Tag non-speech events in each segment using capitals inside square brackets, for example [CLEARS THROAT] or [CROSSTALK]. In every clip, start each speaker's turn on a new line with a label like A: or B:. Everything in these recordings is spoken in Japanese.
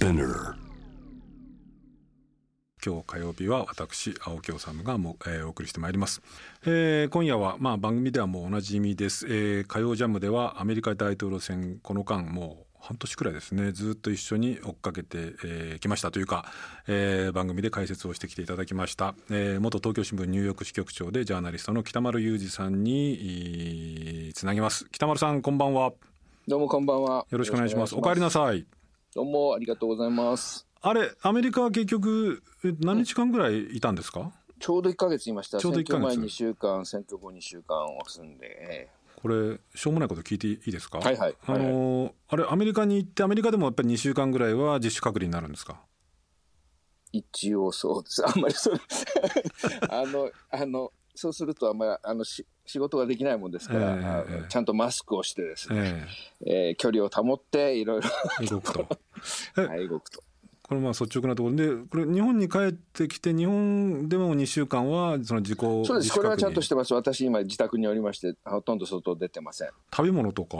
A: Spinner
B: 今日火曜日は私青木治がも、えー、お送りしてまいります、えー、今夜はまあ番組ではもうおなじみです、えー、火曜ジャムではアメリカ大統領選この間もう半年くらいですね。ずっと一緒に追っかけてき、えー、ましたというか、えー、番組で解説をしてきていただきました、えー、元東京新聞ニューヨーク支局長でジャーナリストの北丸裕二さんにつなぎます。北丸さんこんばんは。
C: どうもこんばんは。
B: よろしくお願いします。お帰りなさい
C: どうもありがとうございます。
B: あれアメリカは結局何日間ぐらいいたんですか、
C: ちょうど1か月いました。
B: ちょうど1ヶ月。
C: 前2週間選挙後2週間を住んで、
B: これしょうもないこと聞いていいですか？
C: はいはい
B: あのーあれアメリカに行ってアメリカでもやっぱり2週間ぐらいは自主隔離になるんですか？
C: 一応そうです。あんまりそれ [LAUGHS] あのあのそうするとあんまりあのし仕事ができないもんですから、
B: ええ
C: あの
B: ええ。
C: ちゃんとマスクをしてですね、
B: え
C: え。ー距離を保っていろいろ
B: え [LAUGHS] 動くと。[LAUGHS] え
C: はい動くと
B: これまあ率直なところでこれ日本に帰ってきて日本でも2週間はその自己
C: そうです。これはちゃんとしてます。私今自宅におりましてほとんど外出てません
B: 食べ物とか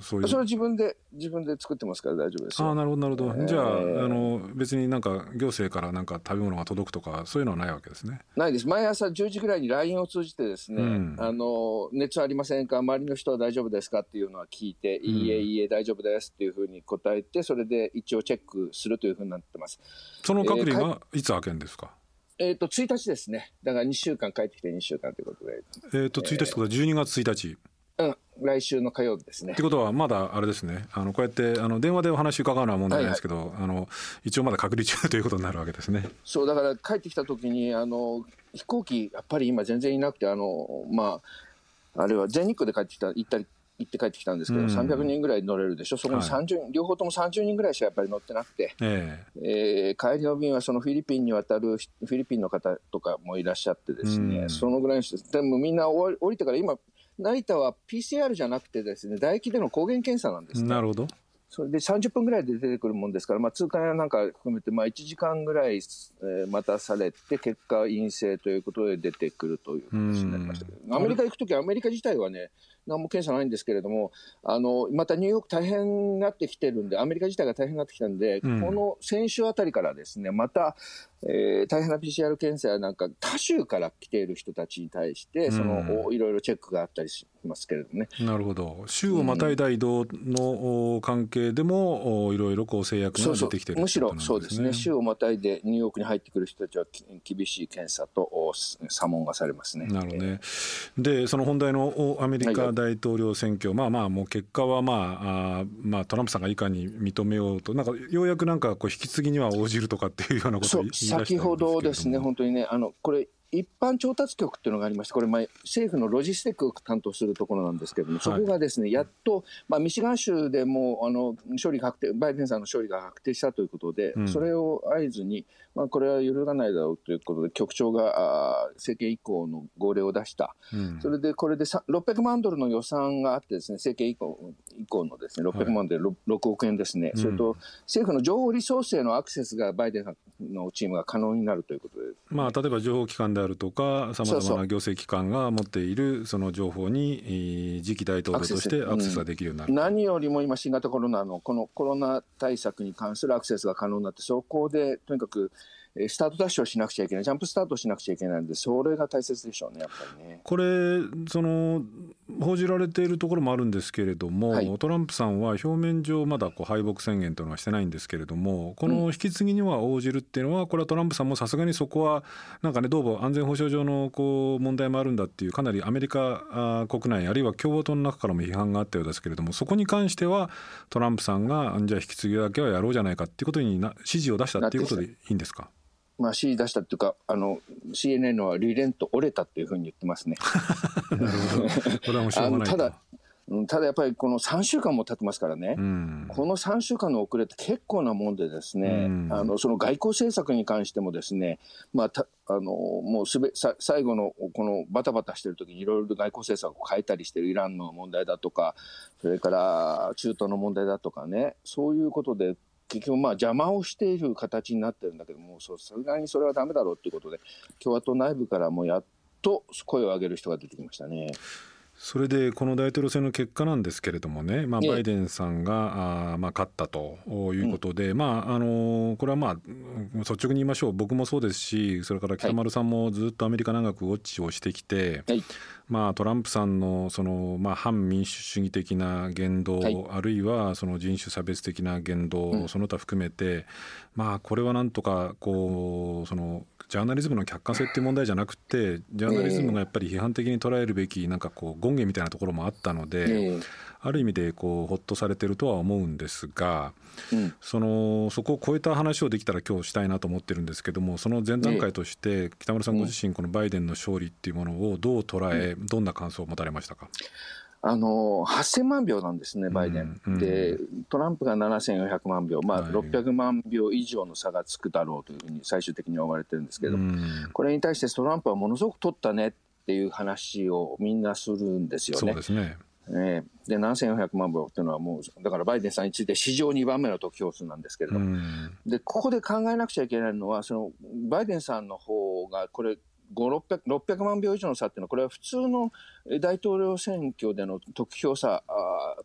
B: そういう。
C: それは自分で自分で作ってますから大丈夫ですよ。
B: ああなるほどなるほど、
C: ええ
B: じゃああの別になんか行政からなんか食べ物が届くとかそういうのはないわけですね。
C: ないです。毎朝10時ぐらいに LINE を通じてですね、
B: うん。
C: あの熱ありませんか？周りの人は大丈夫ですか？っていうのは聞いて、いいえいいえ大丈夫ですっていうふうに答えてそれで一応チェックするというふうになってます。
B: その隔離はいつ開けんですか、
C: えっ、と1日ですね。だから2週間帰ってきて2週間ということで。
B: えっ、と1日ってことは12月1日、
C: うん来週の火曜日ですね。
B: ってことはまだあれですね。あのこうやってあの電話でお話伺うのは問題ないですけど、あの一応まだ隔離中ということになるわけですね。
C: そうだから帰ってきた時にあの飛行機やっぱり今全然いなくてあのまああれは全日空で帰ってきた行ったり行って帰ってきたんですけど、
B: うん。
C: 300人ぐらい乗れるでしょ？そこに
B: はい
C: 30、両方とも30人ぐらいしかやっぱり乗ってなくて、
B: え
C: え。ー帰りの便はそのフィリピンに渡るフィリピンの方とかもいらっしゃってですね、
B: うん。
C: そのぐらいの人でもみんな降りてから今成田は PCR じゃなくてですね唾液での抗原検査なんですね。
B: えなるほど。
C: それで30分ぐらいで出てくるもんですから、まあ、通過やなんか含めて、まあ、1時間ぐらい、えー待たされて、結果陰性ということで出てくるという話になりましたけど、アメリカ行くときは、アメリカ自体はね、何も検査ないんですけれども、あのまたニューヨーク大変になってきてるんで、アメリカ自体が大変になってきたんで、
B: うん
C: この先週あたりからですね、また、えー大変な PCR 検査やなんか、他州から来ている人たちに対して、その、いろいろチェックがあったりしますけれどもね。
B: なるほど。州をまたいだ移動のお関係でもおいろいろこう制約が出てきてる
C: むしろそうですね、週をまたいでニューヨークに入ってくる人たちはき厳しい検査とお査問がされますね。
B: なるほどね。で、その本題のおアメリカ大統領選挙、まあまあ、もう結果は、まあ、あまあ、トランプさんがいかに認めようと、なんかようやくなんかこう引き継ぎには応じるとかっていうようなことを言い出したんですけ
C: 先
B: れども。
C: ほどですね、本当にね、あのこれ、一般調達局っていうのがありまして、これ、まあ政府のロジスティックを担当するところなんですけれども、そこがですね、やっと、まあ、ミシガン州でもうあの勝利が確定、バイデンさんの勝利が確定したということで、
B: うん。
C: それを合図に、まあ、これは揺るがないだろうということで、局長があー政権以降の号令を出した。
B: うん。
C: それでこれでさ600万ドルの予算があってですね、政権以降以降のですね、600万ドルで 6, 6億円ですね、
B: うん。
C: それと政府の情報リソースへのアクセスがバイデンさんのチームが可能になるということで、
B: まあ、例えば情報機関であるとか、さまざまな行政機関が持っているその情報に、えー次期大統領としてアクセスができるようになる。
C: 何よりも今、新型コロナのこのコロナ対策に関するアクセスが可能になって、そこでとにかくえースタートダッシュをしなくちゃいけない、ジャンプスタートをしなくちゃいけないんで、それが大切でしょうね、やっぱりね。
B: これその報じられているところもあるんですけれども、
C: はい。
B: トランプさんは表面上まだこう敗北宣言というのはしてないんですけれどもこの引き継ぎには応じるっていうのはこれはトランプさんもさすがにそこはなんかねどうも安全保障上のこう問題もあるんだっていうかなりアメリカ国内あるいは共和党の中からも批判があったようですけれどもそこに関してはトランプさんがじゃあ引き継ぎだけはやろうじゃないかっていうことにな指示を出したっていうことでいいんですか？
C: まあ、指示出したっていうか、あの CNN はリレンと折れたっていうふうに言ってますね。[LAUGHS] ただうんただやっぱりこの3週間も経ってますからね、
B: うん。
C: この3週間の遅れって結構なもんでですね、
B: うん。
C: あのその外交政策に関してもですね、まあ、たあのもうすべさ最後のこのバタバタしてる時にいろいろと外交政策を変えたりしてるイランの問題だとかそれから中東の問題だとかねそういうことで結局まあ邪魔をしている形になってるんだけどもそうさすがにそれはだめだろうということで共和党内部からもやっと声を上げる人が出てきましたね。
B: それでこの大統領選の結果なんですけれどもね、まあ、バイデンさんが、あまあ、勝ったということで、うん、まあ、あのこれはまあ率直に言いましょう。僕もそうですしそれから北丸さんもずっとアメリカ長くウォッチをしてきて、はい、まあ、トランプさんのその、まあ、反民主主義的な言動、はい、あるいはその人種差別的な言動、うん、その他含めて、まあ、これはなんとかこうそのジャーナリズムの客観性っていう問題じゃなくてジャーナリズムがやっぱり批判的に捉えるべきなんかこう権限みたいなところもあったので、ある意味でこうほっとされてるとは思うんですが、そのそこを超えた話をできたら今日したいなと思ってるんですけどもその前段階として北村さんご自身このバイデンの勝利っていうものをどう捉え、どんな感想を持たれましたか？
C: あの8000万票なんですね、バイデン、うんうん、でトランプが7400万票、まあ、600万票以上の差がつくだろうというふうに最終的には言われてるんですけど、うん、これに対してトランプはものすごく取ったねっていう話をみんなするんですよね。
B: そうですね。
C: えー、で7400万票っていうのはもうだからバイデンさんについて史上2番目の得票数なんですけれども、でここで考えなくちゃいけないのはそのバイデンさんの方がこれ5 6 0 600万票以上の差っていうのはこれは普通の大統領選挙での得票差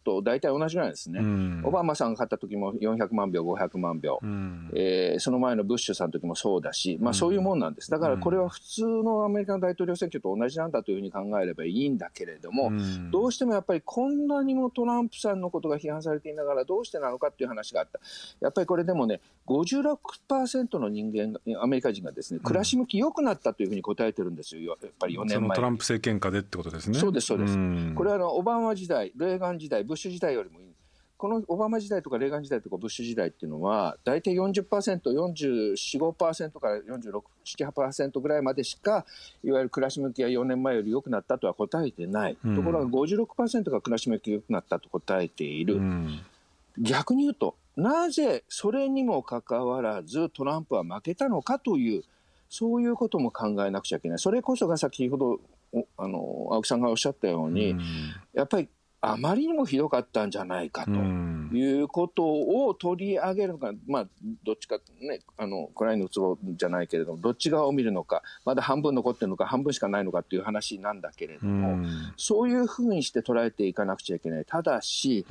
C: と大体同じぐらいですね、うん、オバマさんが勝った時も400万票、500万票、うん、えー、その前のブッシュさんの時もそうだし、まあ、そういうもんなんです、だからこれは普通のアメリカの大統領選挙と同じなんだというふうに考えればいいんだけれども、うん、どうしてもやっぱりこんなにもトランプさんのことが批判されていながら、どうしてなのかっていう話があった、やっぱりこれでもね、56%の人間アメリカ人がですね暮らし向き良くなったというふうに答えてるんですよ、やっぱり4年前
B: トランプ政権下でってことですね。
C: そうですそうです、これはあのオバマ時代、レーガン時代、ブッシュ時代よりもいい。このオバマ時代とかレーガン時代とかブッシュ時代っていうのは、大体40%、44、5%から46、7、8%ぐらいまでしか、いわゆる暮らし向きが4年前より良くなったとは答えてない。うん、ところが56%が暮らし向きが良くなったと答えている。うん、逆に言うと、なぜそれにもかかわらずトランプは負けたのかという、そういうことも考えなくちゃいけない。それこそが先ほどあの青木さんがおっしゃったように、うん、やっぱりあまりにもひどかったんじゃないかということを取り上げるのか、まあ、どっちかね、あの、くらいのツボじゃないけれども、どっち側を見るのか、まだ半分残ってるのか、半分しかないのかっていう話なんだけれども、そういうふうにして捉えていかなくちゃいけない。ただし、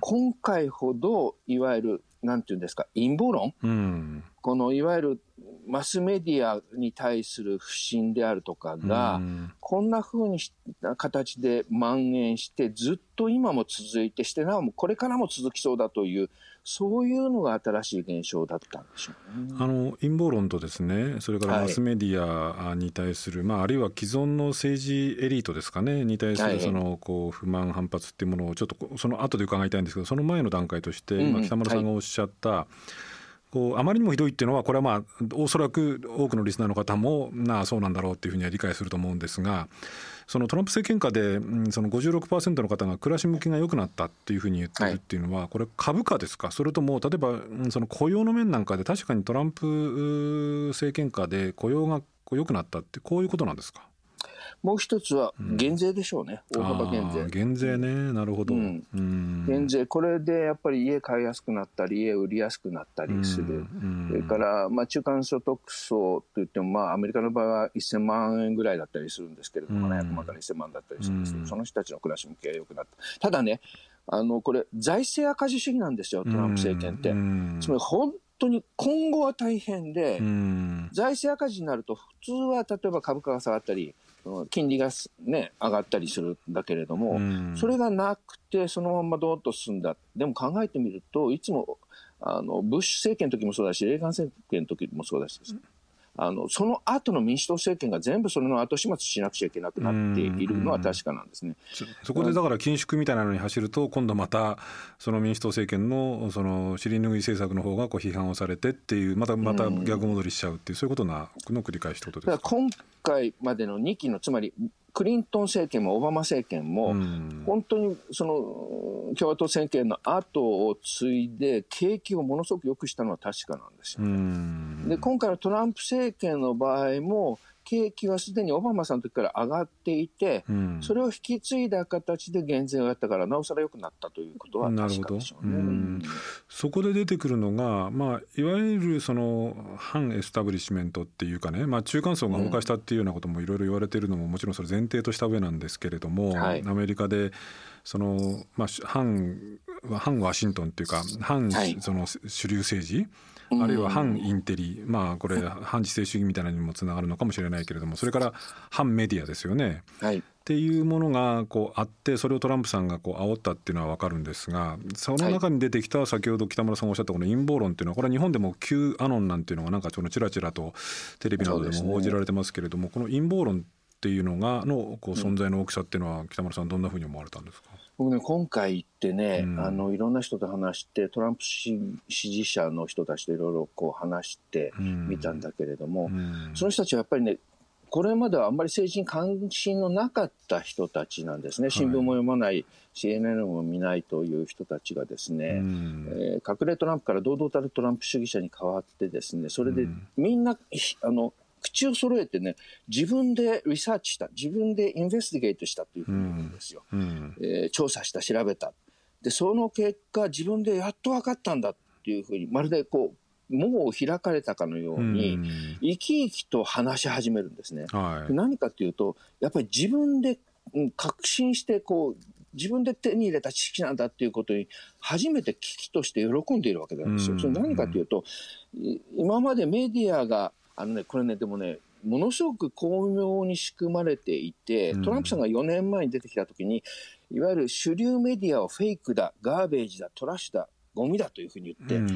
C: 今回ほど、いわゆる、なんていうんですか、陰謀論、このいわゆるマスメディアに対する不信であるとかが、こんなふうにした形で蔓延して、ずっと今も続いてして、なおこれからも続きそうだという、そういうのが新しい現象だったんでしょう、ね、
B: あの陰謀論とですね、それからマスメディアに対する、はい、まあ、あるいは既存の政治エリートですかね、に対するそのこう不満、反発っていうものを、ちょっとその後で伺いたいんですけど、その前の段階として、今、北村さんがおっしゃった、はい。こうあまりにもひどいっていうのはこれはまあおそらく多くのリスナーの方もなあそうなんだろうっていうふうには理解すると思うんですがそのトランプ政権下でその56%の方が暮らし向きが良くなったっていうふうに言ってるっていうのはこれ株価ですか？それとも例えばその雇用の面なんかで確かにトランプ政権下で雇用が良くなったってこういうことなんですか？
C: もう一つは減税でしょうね、うん、大幅減税。
B: 減税ね、なるほど、うん、
C: 減税、これでやっぱり家買いやすくなったり、家売りやすくなったりする、それから、まあ、中間所得層といっても、まあ、アメリカの場合は1000万円ぐらいだったりするんですけれども、700万から1000万だったりするんですけど、その人たちの暮らし向きが良くなった。ただねあのこれ、財政赤字主義なんですよ、トランプ政権って。つまり本当に今後は大変で、財政赤字になると、普通は例えば株価が下がったり、金利が、ね、上がったりするんだけれども、それがなくて、そのままどーっと進んだ。でも考えてみると、いつもあのブッシュ政権の時もそうだし、レーガン政権の時もそうだし、あのその後の民主党政権が全部それの後始末しなくちゃいけなくなっているのは確かなんですね。
B: そこでだから緊縮みたいなのに走ると今度またその民主党政権のその尻拭い政策の方がこう批判をされてっていうまたまた逆戻りしちゃうっていうそういうことなの繰り返しってことですか？
C: 今回までの2期のつまりクリントン政権もオバマ政権も、本当にその共和党政権の後を継いで、景気をものすごく良くしたのは確かなんですよ、ね、で今回のトランプ政権の場合も、景気はすでにオバマさんの時から上がっていて、うん、それを引き継いだ形で減税をやったからなおさら良くなったということは確かでしょうね。う
B: そこで出てくるのが、まあ、いわゆるその反エスタブリッシュメントっていうかね、まあ、中間層が動かしたっていうようなこともいろいろ言われているのももちろんそれ前提とした上なんですけれども、はい、アメリカでその、まあ、反反ワシントンっていうか反、その主流政治あるいは反インテリ、まあこれ反自制主義みたいなにもつながるのかもしれないけれどもそれから反メディアですよね。はい、っていうものがこうあってそれをトランプさんがこう煽ったっていうのは分かるんですがその中に出てきた先ほど北村さんがおっしゃったこの陰謀論っていうのはこれは日本でも旧アノンなんていうのがなんかちょっとちらちらとテレビなどでも報じられてますけれども、この陰謀論っていうのがのこう存在の大きさっていうのは北村さんどんなふうに思われたんですか？
C: 僕ね、今回行ってね、うん、あの、いろんな人と話して、トランプ支持者の人たちといろいろこう話してみたんだけれども、うん、その人たちはやっぱりね、これまではあんまり政治に関心のなかった人たちなんですね。新聞も読まない、はい、CNN も見ないという人たちがですね、うん、えー、隠れトランプから堂々たるトランプ主義者に変わってですね、それでみんな、あの、口を揃えてね、自分でリサーチした、自分でインベスティゲートしたというふうに言うんですよ。うん、えー、調査した、調べた。で、その結果、自分でやっと分かったんだっていうふうに、まるでこう、門を開かれたかのように、生き生きと話し始めるんですね。はい、何かというと、やっぱり自分で確信して、こう、自分で手に入れた知識なんだっていうことに初めて危機として喜んでいるわけなんですよ。それ何かというと、今までメディアがあのね、これね、でもね、ものすごく巧妙に仕組まれていて、トランプさんが4年前に出てきたときに、いわゆる主流メディアをフェイクだ、ガーベージだ、トラッシュだ、ゴミだというふうに言っ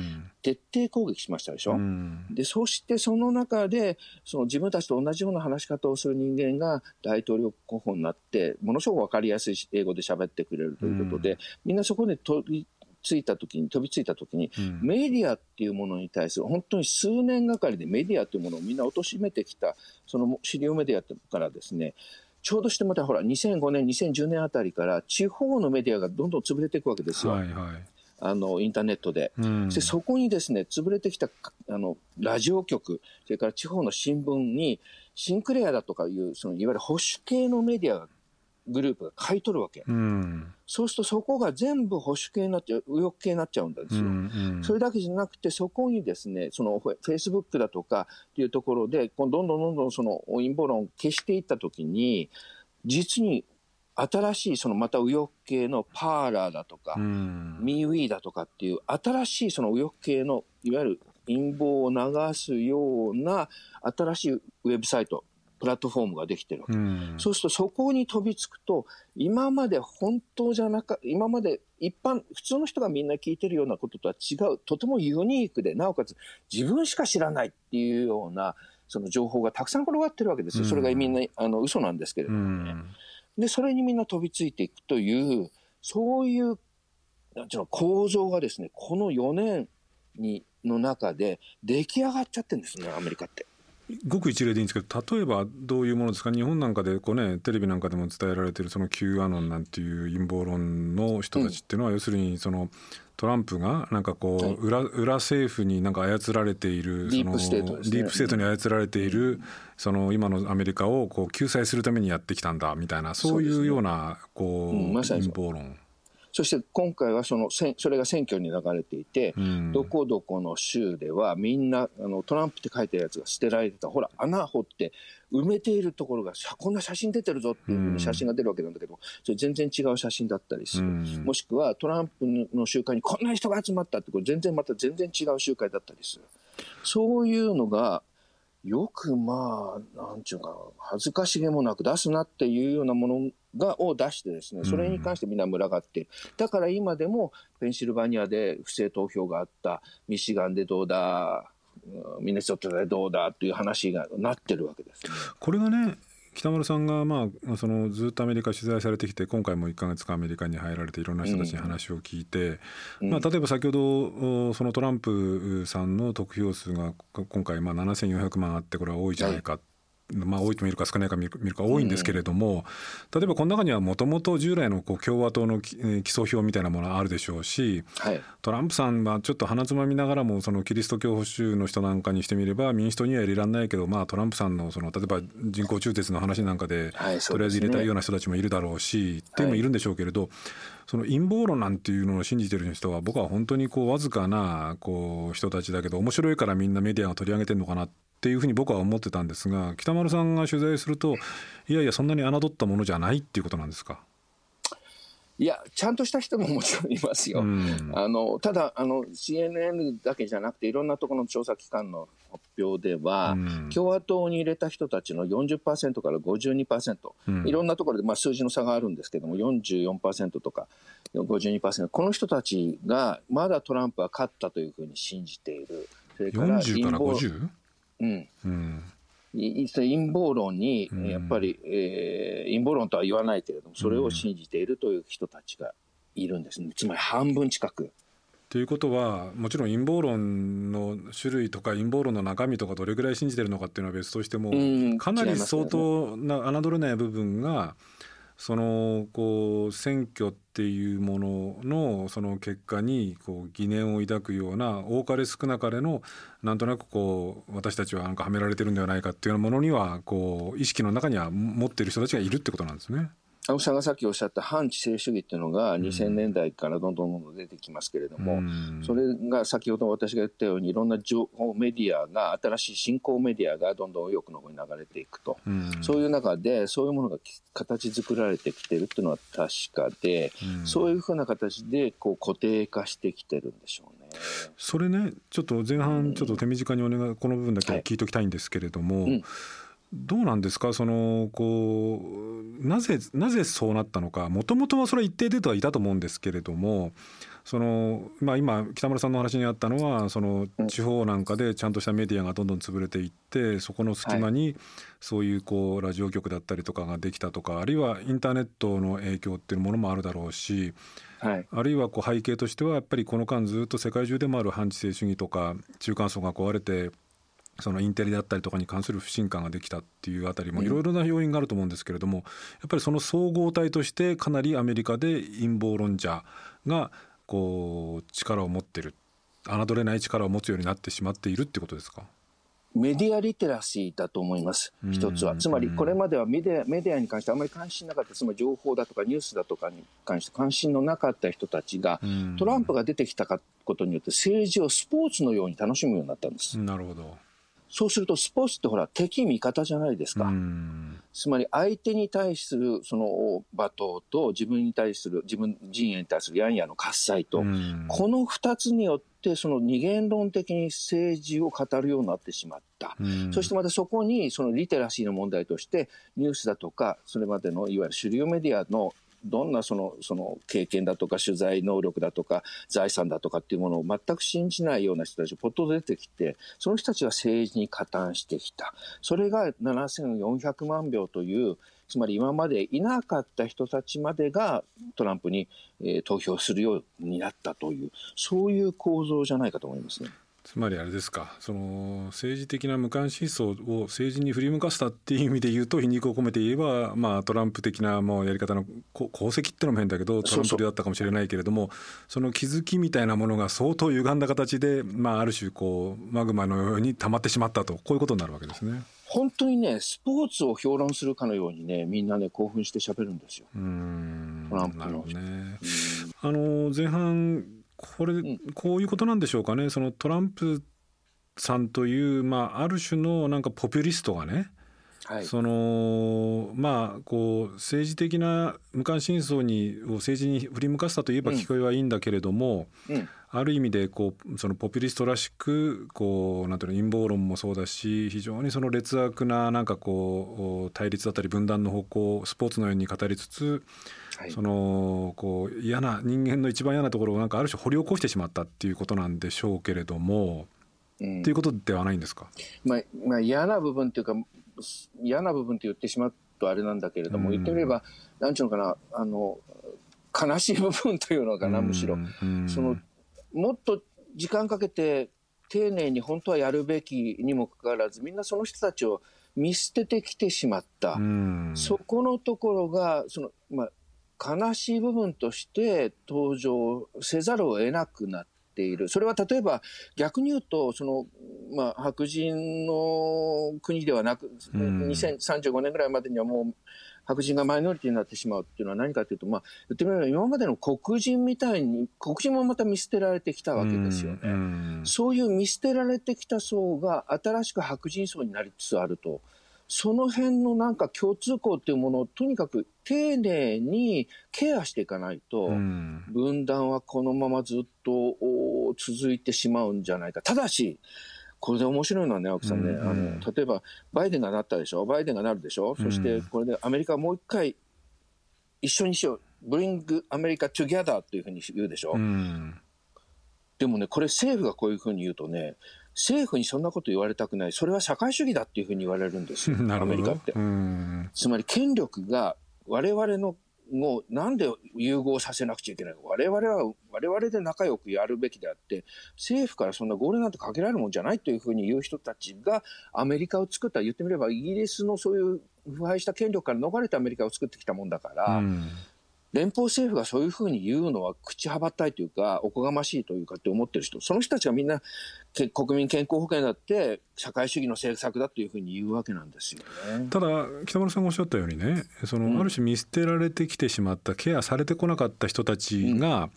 C: て、徹底攻撃しましたでしょ？うん、で、そしてその中で、その自分たちと同じような話し方をする人間が大統領候補になって、ものすごくわかりやすい英語で喋ってくれるということで、うん、みんなそこで取りついた時に、飛びついた時に、うん、メディアっていうものに対する、本当に数年がかりでメディアというものをみんな貶めてきた、その主流メディアからですね、ちょうどしてまたほら、2005年、2010年あたりから、地方のメディアがどんどん潰れていくわけですよ。はいはい。あのインターネットで、うん、でそこにですね潰れてきたあのラジオ局それから地方の新聞にシンクレアだとかいうそのいわゆる保守系のメディアがグループが買い取るわけ、うん、そうするとそこが全部保守系になっちゃう右翼系になっちゃうんですよ、うんうん、それだけじゃなくてそこにですねそのフェイスブックだとかっていうところでどんどんどんどんその陰謀論を消していった時に実に新しいそのまた右翼系のパーラーだとか、うん、ミーウィーだとかっていう新しいその右翼系のいわゆる陰謀を流すような新しいウェブサイトプラットフォームができてるわけ、うん、そうするとそこに飛びつくと今まで本当じゃなか今まで一般普通の人がみんな聞いてるようなこととは違うとてもユニークでなおかつ自分しか知らないっていうようなその情報がたくさん転がってるわけですよ、それがみんなあの嘘なんですけれどもね、でそれにみんな飛びついていくというそういうなんていうの構造がですねこの4年にの中で出来上がっちゃってるんですねアメリカって。
B: ごく一例でいいんですけど例えばどういうものですか？日本なんかでこう、ね、テレビなんかでも伝えられてるその Q アノンなんていう陰謀論の人たちっていうのは、要するにそのトランプがなんかこう裏,、裏政府になんか操られている
C: ディ
B: ープステートに操られているその今のアメリカをこう救済するためにやってきたんだみたいなそういうようなこう陰謀論。
C: そして今回はそのそれが選挙に流れていて、うん、どこどこの州ではみんなあのトランプって書いてるやつが捨てられてた。ほら穴掘って埋めているところがこんな写真出てるぞっていうふうに写真が出るわけなんだけど、それ全然違う写真だったりする、うん、もしくはトランプの集会にこんな人が集まったってこれ全然また全然違う集会だったりする。そういうのがよくまあ、なんちゅうか、恥ずかしげもなく出すなっていうようなものが、を出してですね、それに関してみんな群がっている。だから今でも、ペンシルバニアで不正投票があった、ミシガンでどうだ、ミネソタでどうだっていう話がなってるわけです、ね、
B: これがね、北村さんが、まあ、そのずっとアメリカ取材されてきて今回も1か月間アメリカに入られていろんな人たちに話を聞いて、うん、まあ、例えば先ほどそのトランプさんの得票数が今回まあ7400万あってこれは多いじゃないかっまあ、多いと見るか少ないか見るか多いんですけれども、例えばこの中にはもともと従来のこう共和党の基礎票みたいなものあるでしょうし、はい、トランプさんはちょっと鼻つまみながらもそのキリスト教保守の人なんかにしてみれば民主党には入れられないけど、まあ、トランプさんのその例えば人工中絶の話なんかで、とりあえず入れたいような人たちもいるだろうし、っていうのもいるんでしょうけれど、その陰謀論なんていうのを信じてる人は僕は本当にこうわずかなこう人たちだけど面白いからみんなメディアが取り上げてるのかなっていうふうに僕は思ってたんですが北丸さんが取材するといやいやそんなに侮ったものじゃないっていうことなんですか？
C: いや、ちゃんとした人ももちろんいますよ。うん、あのただあの、CNN だけじゃなくて、いろんなところの調査機関の発表では、うん、共和党に入れた人たちの40%から52%、うん、いろんなところで、まあ、数字の差があるんですけども、44%とか52%、この人たちがまだトランプは勝ったというふうに信じている。
B: それから40から 50?
C: うん、うん。陰謀論に、やっぱり、えー、陰謀論とは言わないけれども、それを信じているという人たちがいるんですね、つまり半分近く。
B: ということはもちろん陰謀論の種類とか陰謀論の中身とかどれぐらい信じてるのかっていうのは別としても、かなり相当な侮れない部分がそのこう選挙っていうもののその結果にこう疑念を抱くような多かれ少なかれのなんとなくこう私たちはなんかはめられてるんではないかっていうようなものにはこう意識の中には持っている人たちがいるってことなんですね。
C: 青木さんがさっきおっしゃった反知性主義っていうのが2000年代からどんどんどんどん出てきますけれども、うん、それが先ほど私が言ったようにいろんな情報メディアが新しい新興メディアがどんどん右翼の方に流れていくと、うん、そういう中でそういうものが形作られてきてるっていうのは確かで、うん、そういうふうな形でこう固定化してきてるんでしょうね。
B: それねちょっと前半ちょっと手短にお願いこの部分だけ聞いておきたいんですけれども、はいどうなんですか？そのこうなぜなぜそうなったのか？もともとはそれは一定程度はいたと思うんですけれどもその、まあ、今北村さんの話にあったのはその地方なんかでちゃんとしたメディアがどんどん潰れていってそこの隙間にそういうこうラジオ局だったりとかができたとかあるいはインターネットの影響っていうものもあるだろうし。はい、あるいはこう背景としてはやっぱりこの間ずっと世界中でもある反知性主義とか中間層が壊れてそのインテリだったりとかに関する不信感ができたっていうあたりもいろいろな要因があると思うんですけれどもやっぱりその総合体としてかなりアメリカで陰謀論者がこう力を持ってる侮れない力を持つようになってしまっているってことですか？
C: メディアリテラシーだと思います、一つは。つまり、これまではメディアメディアに関してあまり関心なかった、つまり情報だとかニュースだとかに関して関心のなかった人たちが、トランプが出てきたことによって、政治をスポーツのように楽しむようになったんです。
B: なるほど。
C: そうするとスポーツってほら敵味方じゃないですか。つまり相手に対するその罵倒と自分に対する自分陣営に対するヤンヤの喝采とこの2つによってその二元論的に政治を語るようになってしまった。そしてまたそこにそのリテラシーの問題としてニュースだとかそれまでのいわゆる主流メディアのどんなそのその経験だとか取材能力だとか財産だとかっていうものを全く信じないような人たちがポッと出てきてその人たちが政治に加担してきたそれが7400万票というつまり今までいなかった人たちまでがトランプに、投票するようになったというそういう構造じゃないかと思いますね。
B: つまりあれですかその政治的な無関心層を政治に振り向かせたっていう意味で言うと皮肉を込めて言えば、まあ、トランプ的なもうやり方の功績ってのも変だけどトランプであったかもしれないけれどもその気づきみたいなものが相当歪んだ形で、まあ、ある種こうマグマのように溜まってしまったとこういうことになるわけですね。
C: 本当にねスポーツを評論するかのようにねみんなね興奮して喋るんですよ。トランプの、ね、
B: あの前半これ、こういうことなんでしょうかね。そのトランプさんという、まあ、ある種のなんかポピュリストがね、はい、そのまあこう政治的な無関心層にを政治に振り向かせたといえば聞こえはいいんだけれども、うん、ある意味でこうそのポピュリストらしくこうなんていうの陰謀論もそうだし非常にその劣悪ななんかこう対立だったり分断の方向スポーツのように語りつつそのこう嫌な人間の一番嫌なところをなんかある種掘り起こしてしまったっていうことなんでしょうけれども、うん、っていうことではないんですか、
C: まあまあ、嫌な部分っていうか嫌な部分って言ってしまうとあれなんだけれども、うん、言ってみれば何ていうのかなあの悲しい部分というのかな、むしろ、うん、そのもっと時間かけて丁寧に本当はやるべきにもかかわらずみんなその人たちを見捨ててきてしまった、そこのところがその、まあ、悲しい部分として登場せざるを得なくなっている。それは例えば逆に言うと、その、まあ、白人の国ではなく、2035年ぐらいまでにはもう白人がマイノリティになってしまうっていうのは何かというと、まあ、言ってみれば今までの黒人みたいに、黒人もまた見捨てられてきたわけですよね。うそういう見捨てられてきた層が新しく白人層になりつつあると。その辺のなんか共通項っていうものをとにかく丁寧にケアしていかないと、分断はこのままずっと続いてしまうんじゃないか。ただし、これで面白いのはね、青木さんね、あの例えばバイデンがなったでしょ、バイデンがなるでしょ、うん、そしてこれでアメリカもう一回一緒にしよう、ブリングアメリカトゥギャダーっていうふうに言うでしょ？うん、でもね、これ政府がこういうふうに言うとね、政府にそんなこと言われたくない、それは社会主義だっていうふうに言われるんですよ、[LAUGHS] アメリカって。つまり権力が我々のもうなんで融合させなくちゃいけない。の我々は、我々で仲良くやるべきであって、政府からそんな合理なんてかけられるもんじゃないというふうに言う人たちが、アメリカを作った、言ってみればイギリスのそういう腐敗した権力から逃れてアメリカを作ってきたもんだから、うん、連邦政府がそういうふうに言うのは口はばったいというか、おこがましいというかって思ってる人、その人たちがみんな国民健康保険だって社会主義の政策だというふうに言うわけなんですよね。
B: ただ北村さんがおっしゃったようにね、そのある種見捨てられてきてしまった、ケアされてこなかった人たちが、うん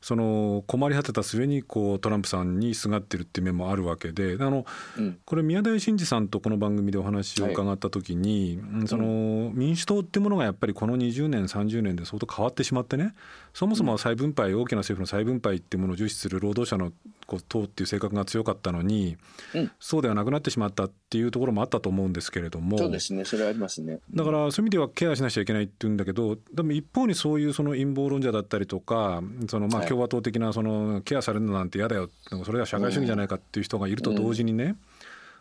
B: その困り果てた末にこうトランプさんにすがってるっていう面もあるわけであの、うん、これ宮台真司さんとこの番組でお話を伺った時に、はい、その民主党っていうものがやっぱりこの20年30年で相当変わってしまってね。そもそも再分配、大きな政府の再分配っていうものを重視する労働者のこう党っていう性格が強かったのに、うん、そうではなくなってしまったっていうところもあったと思うんですけれども。
C: そうですね。それはありますね、
B: だからそういう意味ではケアしなきゃいけないっていうんだけどでも一方にそういうその陰謀論者だったりとかそのまあ共和党的なそのケアされるのなんて嫌だよ。それは社会主義じゃないかっていう人がいると同時にね、うん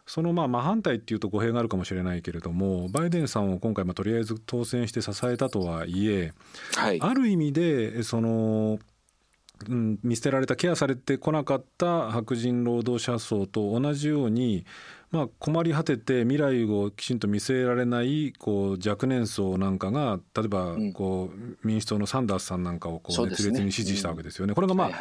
B: そのまあ真反対っていうと語弊があるかもしれないけれどもバイデンさんを今回まあとりあえず当選して支えたとはいえ、はい、ある意味でその、うん、見捨てられたケアされてこなかった白人労働者層と同じように、まあ、困り果てて未来をきちんと見据えられないこう若年層なんかが例えばこう民主党のサンダースさんなんかをこう熱烈に支持したわけですよね。これがまあ、は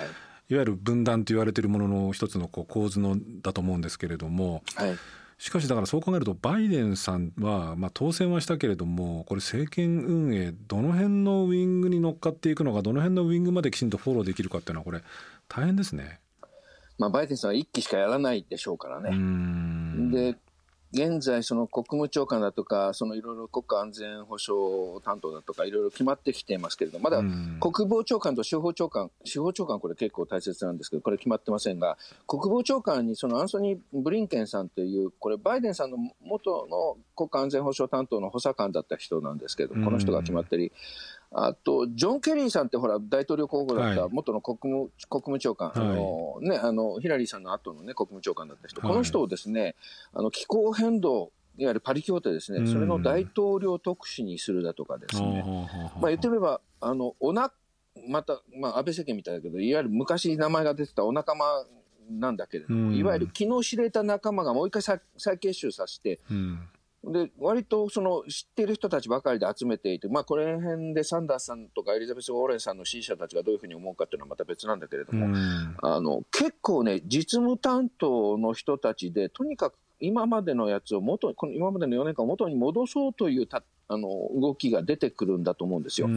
B: いわゆる分断と言われているものの一つのこう構図のだと思うんですけれども、はい、しかしだからそう考えるとバイデンさんは、まあ、当選はしたけれどもこれ政権運営どの辺のウィングに乗っかっていくのかどの辺のウィングまできちんとフォローできるかっていうのはこれ大変ですね。
C: まあ、バイデンさんは1期しかやらないでしょうからね。で現在、その国務長官だとか、そのいろいろ国家安全保障担当だとか、いろいろ決まってきていますけれども、まだ国防長官と司法長官、司法長官、これ結構大切なんですけど、これ決まってませんが、国防長官にそのアンソニー・ブリンケンさんという、これ、バイデンさんの元の国家安全保障担当の補佐官だった人なんですけど、この人が決まったり、あと、ジョン・ケリーさんってほら、大統領候補だった元の国務,、国務長官、はい、あのね、あの、ヒラリーさんの後のね、国務長官だった人、この人をですね、あの、気候変動、いわゆるパリ協定ですね、それの大統領特使にするだとかですね、まあ言ってみれば、あの、おな、また、まあ安倍政権みたいだけど、いわゆる昔名前が出てたお仲間なんだけれども、いわゆる昨日知れた仲間がもう一回再再結集させて、で、割とその知っている人たちばかりで集めていて、まあ、これ辺でサンダースさんとかエリザベス・ウォーレンさんの支持者たちがどういうふうに思うかっていうのはまた別なんだけれども、あの結構ね、実務担当の人たちで、とにかく今までのやつを元この今までの4年間を元に戻そうというたあの動きが出てくるんだと思うんですよ。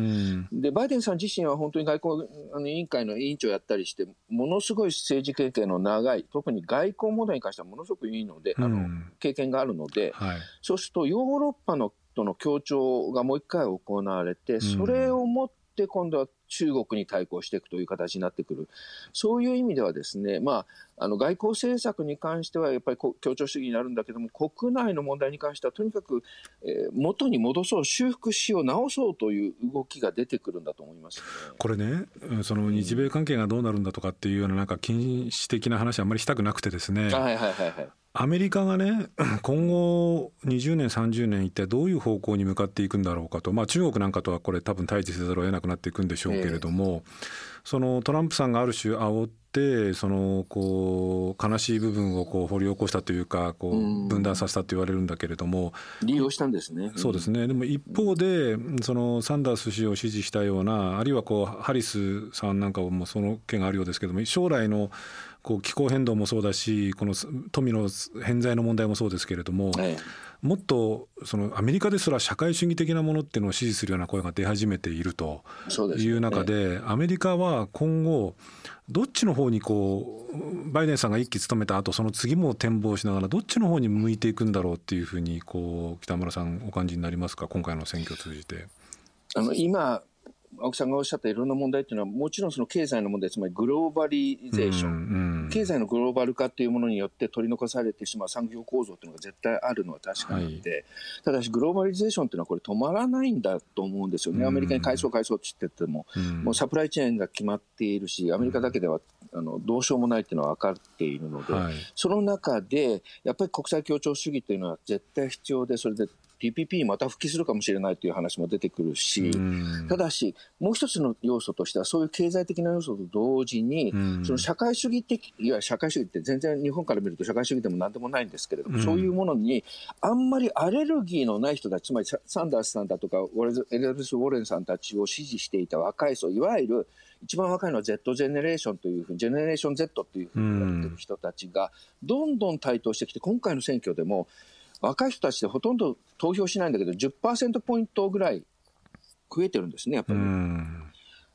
C: でバイデンさん自身は本当に外交委員会の委員長をやったりしてものすごい政治経験の長い特に外交問題に関してはものすごくいいので、あの経験があるので、はい、そうするとヨーロッパのとの協調がもう一回行われてそれをもって今度は中国に対抗していくという形になってくる。そういう意味ではですね、まあ、あの外交政策に関してはやっぱり協調主義になるんだけども、国内の問題に関してはとにかく、えー、元に戻そう、修復しよう、直そうという動きが出てくるんだと思います、ね、
B: これね、その日米関係がどうなるんだとかっていうような、なんか禁止的な話あんまりしたくなくてですね。はいはいはいはい。アメリカがね [CLEARS THROAT] 今後20年30年一体どういう方向に向かっていくんだろうかと、まあ、中国なんかとはこれ多分対峙せざるを得なくなっていくんでしょうけれども、えー、そのトランプさんがある種煽っってそのこう悲しい部分をこう掘り起こしたというかこう分断させたと言われるんだけれども。
C: 利用したんですね、
B: そうですね。でも一方でそのサンダース氏を支持したようなあるいはこうハリスさんなんかもその件があるようですけども将来のこう気候変動もそうだしこの富の偏在の問題もそうですけれども、ええ、もっとそのアメリカですら社会主義的なものっていうのを支持するような声が出始めているという中で、アメリカは今後どっちの方にこうバイデンさんが一期務めた後その次も展望しながらどっちの方に向いていくんだろうっていうふうにこう北村さんお感じになりますか？今回の選挙を通じて。
C: あの今青木さんがおっしゃったいろんな問題っていうのは、もちろんその経済の問題、つまりグローバリゼーション、うんうん、経済のグローバル化というものによって取り残されてしまう産業構造というのが絶対あるのは確かなんで、はい、ただし、グローバリゼーションというのはこれ止まらないんだと思うんですよね。アメリカに返そう返そうって言ってても、うん、もうサプライチェーンが決まっているし、アメリカだけではあのどうしようもないっていうのは分かっているので、はい、その中で、やっぱり国際協調主義というのは絶対必要で、それで TPP また復帰するかもしれないという話も出てくるし、ただし、もう一つの要素としては、そういう経済的な要素と同時に、その社会主義的、いわゆる社会主義って全然日本から見ると社会主義でもなんでもないんですけれども、そういうものにあんまりアレルギーのない人たち、つまりサンダースさんだとか、エレルス・ウォレンさんたちを支持していた若い層、いわゆる一番若いのは Z ジェネレーションというふうに、ジェネレーション Z というふうに言われてる人たちが、どんどん台頭してきて、今回の選挙でも、若い人たちでほとんど投票しないんだけど、10%ポイントぐらい増えてるんですね、やっぱり。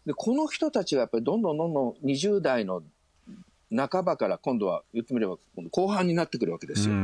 C: で、この人たちがやっぱりどんどんどんどん20代の半ばから今度は言ってみれば後半になってくるわけですよ。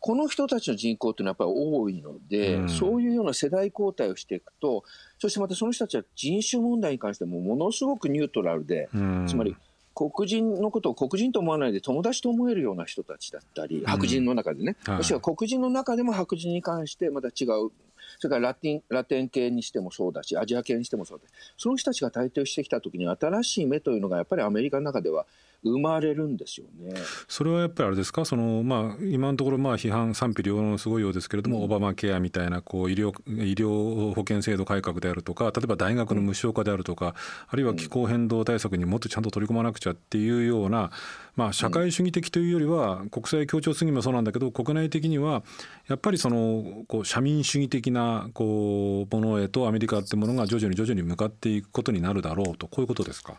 C: この人たちの人口っていうのはやっぱり多いので、うん、そういうような世代交代をしていくと、そしてまたその人たちは人種問題に関してもものすごくニュートラルで、うん、つまり黒人のことを黒人と思わないで友達と思えるような人たちだったり、白人の中でね、もしくは黒人の中でも白人に関してまた違う、それからラテンラテン系にしてもそうだし、アジア系にしてもそうだその人たちが台頭してきたときに、新しい目というのがやっぱりアメリカの中では生まれるんですよね。
B: それはやっぱりあれですか？その、まあ、今のところまあ批判賛否両論すごいようですけれども、うん、オバマケアみたいなこう医療医療保険制度改革であるとか例えば大学の無償化であるとか、うん、あるいは気候変動対策にもっとちゃんと取り込まなくちゃっていうような、まあ、社会主義的というよりは、国際協調主義もそうなんだけど国内的にはやっぱりそのこう社民主義的なこうものへとアメリカってものが徐々に徐々に向かっていくことになるだろうとこういうことですか？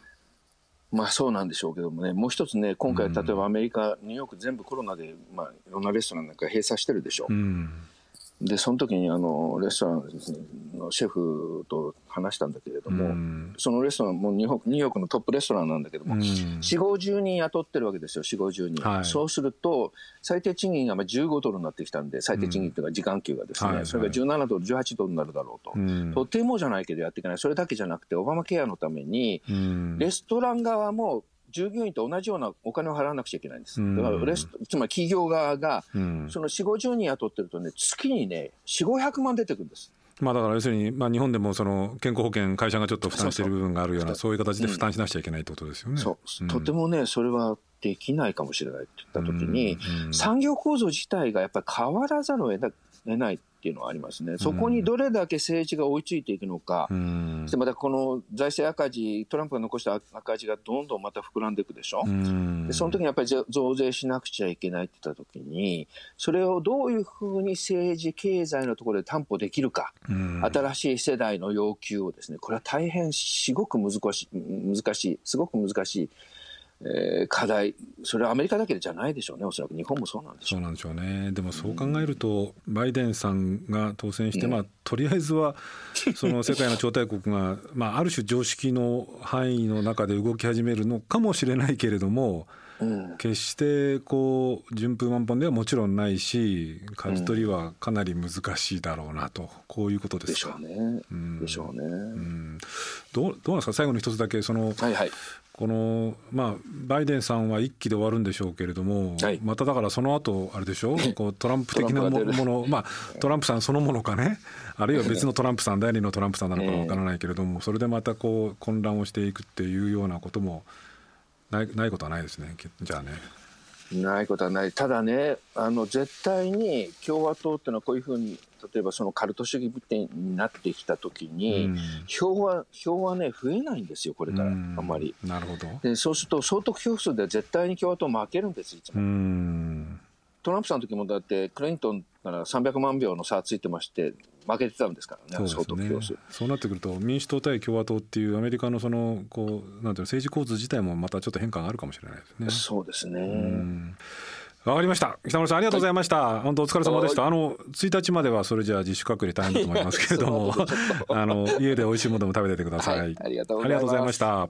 C: まあそうなんでしょうけどもね、もう一つね、今回、例えばアメリカ、ニューヨーク全部コロナで、まあ、いろんなレストランなんか閉鎖してるでしょ。うんでその時にあのレストランのシェフと話したんだけれども、うん、そのレストランもニューヨークのトップレストランなんだけども、うん、4 5 0人雇ってるわけですよ4 5 0人、はい、そうすると最低賃金が15ドルになってきたんで最低賃金というか時間給がですね、うん、それが17ドル18ドルになるだろうと、とてもじゃないけどやっていけない。それだけじゃなくてオバマケアのために、レストラン側も従業員と同じようなお金を払わなくちゃいけないんです。だからレスつまり企業側が、その4、50人雇ってるとね、月にね、4、500万出てくるんです。
B: まあ、だから要するに、まあ、日本でもその健康保険、会社がちょっと負担している部分があるような、そういう形で負担しなくちゃいけないってことですよね。
C: そう、とてもね、それはできないかもしれないって言ったときに、産業構造自体がやっぱり変わらざるを得ないっていうのはありますね。そこにどれだけ政治が追いついていくのか、うん、そしてまたこの財政赤字、トランプが残した赤字がどんどんまた膨らんでいくでしょ？うん、でその時にやっぱり増税しなくちゃいけないって言った時に、それをどういうふうに政治、経済のところで担保できるか、うん、新しい世代の要求をですね、これは大変すごく難しい、難しい、すごく難しい。えー、課題、それはアメリカだけじゃないでしょうね、おそらく日本もそうなんでしょう。
B: そうなんでしょうね、でもそう考えると、うん、バイデンさんが当選して、うん、まあ、とりあえずはその世界の超大国が、[LAUGHS] まあ、ある種、常識の範囲の中で動き始めるのかもしれないけれども、うん、決してこう順風満帆ではもちろんないし舵取りはかなり難しいだろうなと、こういうことですか。
C: でしょうね。うん、でしょうね。う
B: ん、どうどうなんですか？最後の一つだけその、はいはい、このまあバイデンさんは一期で終わるんでしょうけれども、はい、まただからその後あれでしょ？う [LAUGHS] こうトランプ的なものまあトランプさんそのものかね？あるいは別のトランプさん第二のトランプさんなのかわからないけれどもそれでまたこう混乱をしていくっていうようなこともないないことはないですね。じゃあね。
C: ないことはない。ただね、あの、絶対に共和党っていうのはこういうふうに、例えばそのカルト主義になってきたときに、うん、票は、票はね、増えないんですよ、これから、うん、あんまり。
B: なるほど。
C: で、そうすると、総得票数で絶対に共和党負けるんです、いつも。
B: うん
C: トランプさんの時もだって、クリントンから300万票の差ついてまして、負けてたんですからね、
B: そうねそうなってくると、民主党対共和党っていうアメリカのそのこうなんていう政治構図自体もまたちょっと変化があるかもしれないですね。
C: そうですね。
B: わかりました。北村さんありがとうございました。はい、本当お疲れ様でした。あの1日まではそれじゃあ自主隔離大変だと思いますけれども、[LAUGHS] あの家で美味しいものも食べててください。はい、
C: ありがとうございました。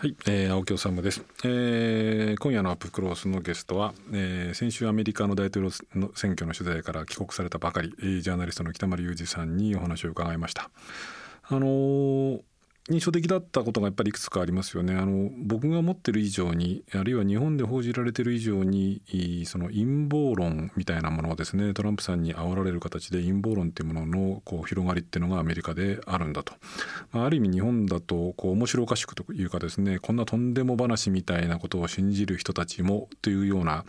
B: はい、えー、青木治です、えー、今夜のアップクロースのゲストは、えー、先週アメリカの大統領の選挙の取材から帰国されたばかり、ジャーナリストの北丸裕二さんにお話を伺いました。あのー印象的だったことがやっぱりいくつかありますよね。あの僕が持ってる以上にあるいは日本で報じられてる以上にその陰謀論みたいなものをですねトランプさんに煽られる形で陰謀論っていうもののこう広がりっていうのがアメリカであるんだと。まあ、ある意味日本だとこう面白おかしくというかですねこんなとんでも話みたいなことを信じる人たちもというような、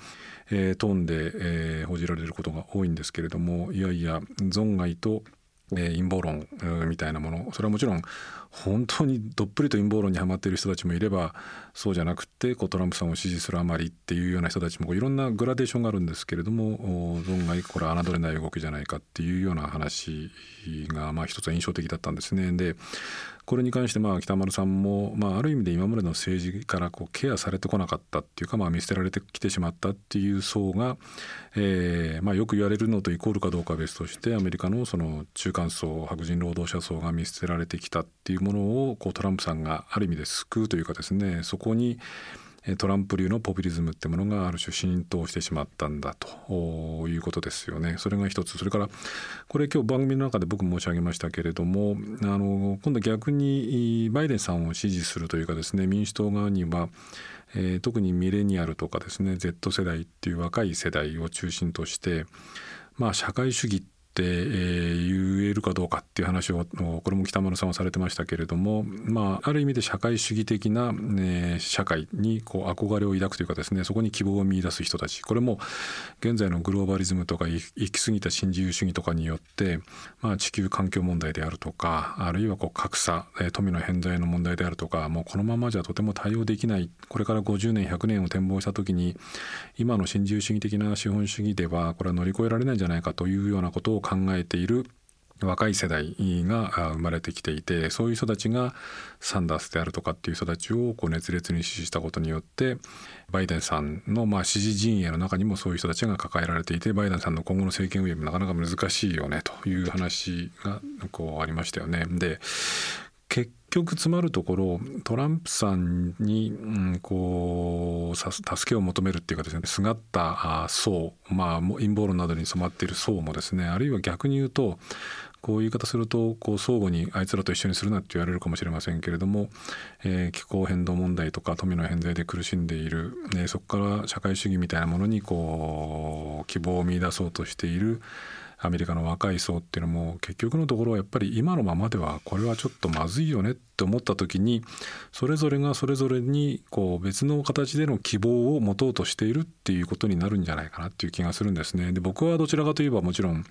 B: えー、トーンで、えー、報じられることが多いんですけれどもいやいや存外とえ陰謀論みたいなものそれはもちろん本当にどっぷりと陰謀論にはまっている人たちもいればそうじゃなくてこうトランプさんを支持するあまりっていうような人たちもいろんなグラデーションがあるんですけれども存外これ侮れない動きじゃないかっていうような話がまあ一つ印象的だったんですね。でこれに関してまあ北丸さんも、まあ、ある意味で今までの政治からこうケアされてこなかったっていうか、まあ、見捨てられてきてしまったっていう層が、えーまあ、よく言われるのとイコールかどうかは別としてアメリカのその中間層白人労働者層が見捨てられてきたっていうものをこうトランプさんがある意味で救うというかですねそこにトランプ流のポピュリズムってものがある種浸透してしまったんだということですよね。それが一つそれからこれ今日番組の中で僕申し上げましたけれどもあの今度逆にバイデンさんを支持するというかですね民主党側にはえー、特にミレニアルとかですね Z 世代っていう若い世代を中心としてまあ社会主義って、えー、言えるかどうかっていう話をこれも北丸さんはされてましたけれども、まあ、ある意味で社会主義的な、ね、社会にこう憧れを抱くというかですねそこに希望を見出す人たち。これも現在のグローバリズムとか行き過ぎた新自由主義とかによって、まあ、地球環境問題であるとかあるいはこう格差富の偏在の問題であるとかもうこのままじゃとても対応できない。これから50年100年を展望した時に今の新自由主義的な資本主義ではこれは乗り越えられないんじゃないかというようなことを考考えている若い世代が生まれてきていてそういう人たちがサンダースであるとかっていう人たちをこう熱烈に支持したことによってバイデンさんのまあ支持陣営の中にもそういう人たちが抱えられていてバイデンさんの今後の政権運営もなかなか難しいよねという話がこうありましたよね。で結局詰まるところトランプさんに、うん、こう助けを求めるっていうかですねすがった層まあ陰謀論などに染まっている層もですねあるいは逆に言うとこういう言い方するとこう相互にあいつらと一緒にするなって言われるかもしれませんけれども、えー、気候変動問題とか富の偏在で苦しんでいる、ね、そこから社会主義みたいなものにこう希望を見出そうとしているアメリカの若い層っていうのも結局のところやっぱり今のままではこれはちょっとまずいよねって思った時にそれぞれがそれぞれにこう別の形での希望を持とうとしているっていうことになるんじゃないかなっていう気がするんですね。で僕はどちらかといえばもちろん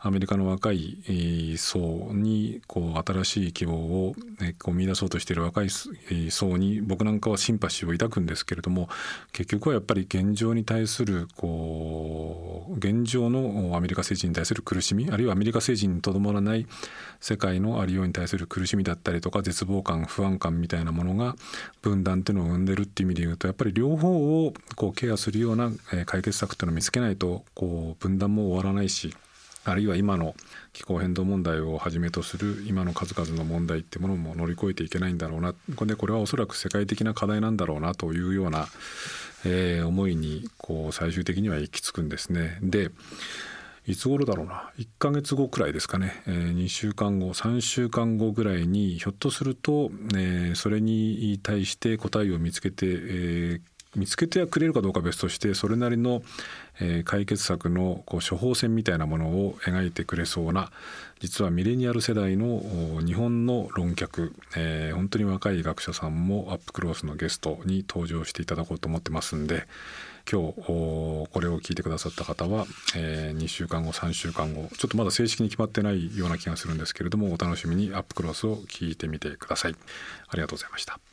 B: アメリカの若い層にこう新しい希望を、ね、こう見出そうとしている若い層に僕なんかはシンパシーを抱くんですけれども結局はやっぱり現状に対するこう現状のアメリカ政治に対する苦しみあるいはアメリカ政治にとどまらない世界のありように対する苦しみだったりとか絶望感不安感みたいなものが分断っていうのを生んでるっていう意味で言うとやっぱり両方をこうケアするような解決策っていうのを見つけないとこう分断も終わらないしあるいは今の気候変動問題をはじめとする今の数々の問題っていうものも乗り越えていけないんだろうなこれこれはおそらく世界的な課題なんだろうなというような、えー、思いにこう最終的には行き着くんですね。でいつ頃だろうな？1ヶ月後くらいですかね、えー、2週間後3週間後ぐらいにひょっとすると、えー、それに対して答えを見つけて、えー見つけてはくれるかどうかは別としてそれなりの、えー、解決策のこう処方箋みたいなものを描いてくれそうな実はミレニアル世代の日本の論客、えー、本当に若い学者さんもアップクロースのゲストに登場していただこうと思ってますんで今日これを聞いてくださった方は、えー、2週間後3週間後ちょっとまだ正式に決まってないような気がするんですけれどもお楽しみにアップクロスを聞いてみてください。ありがとうございました。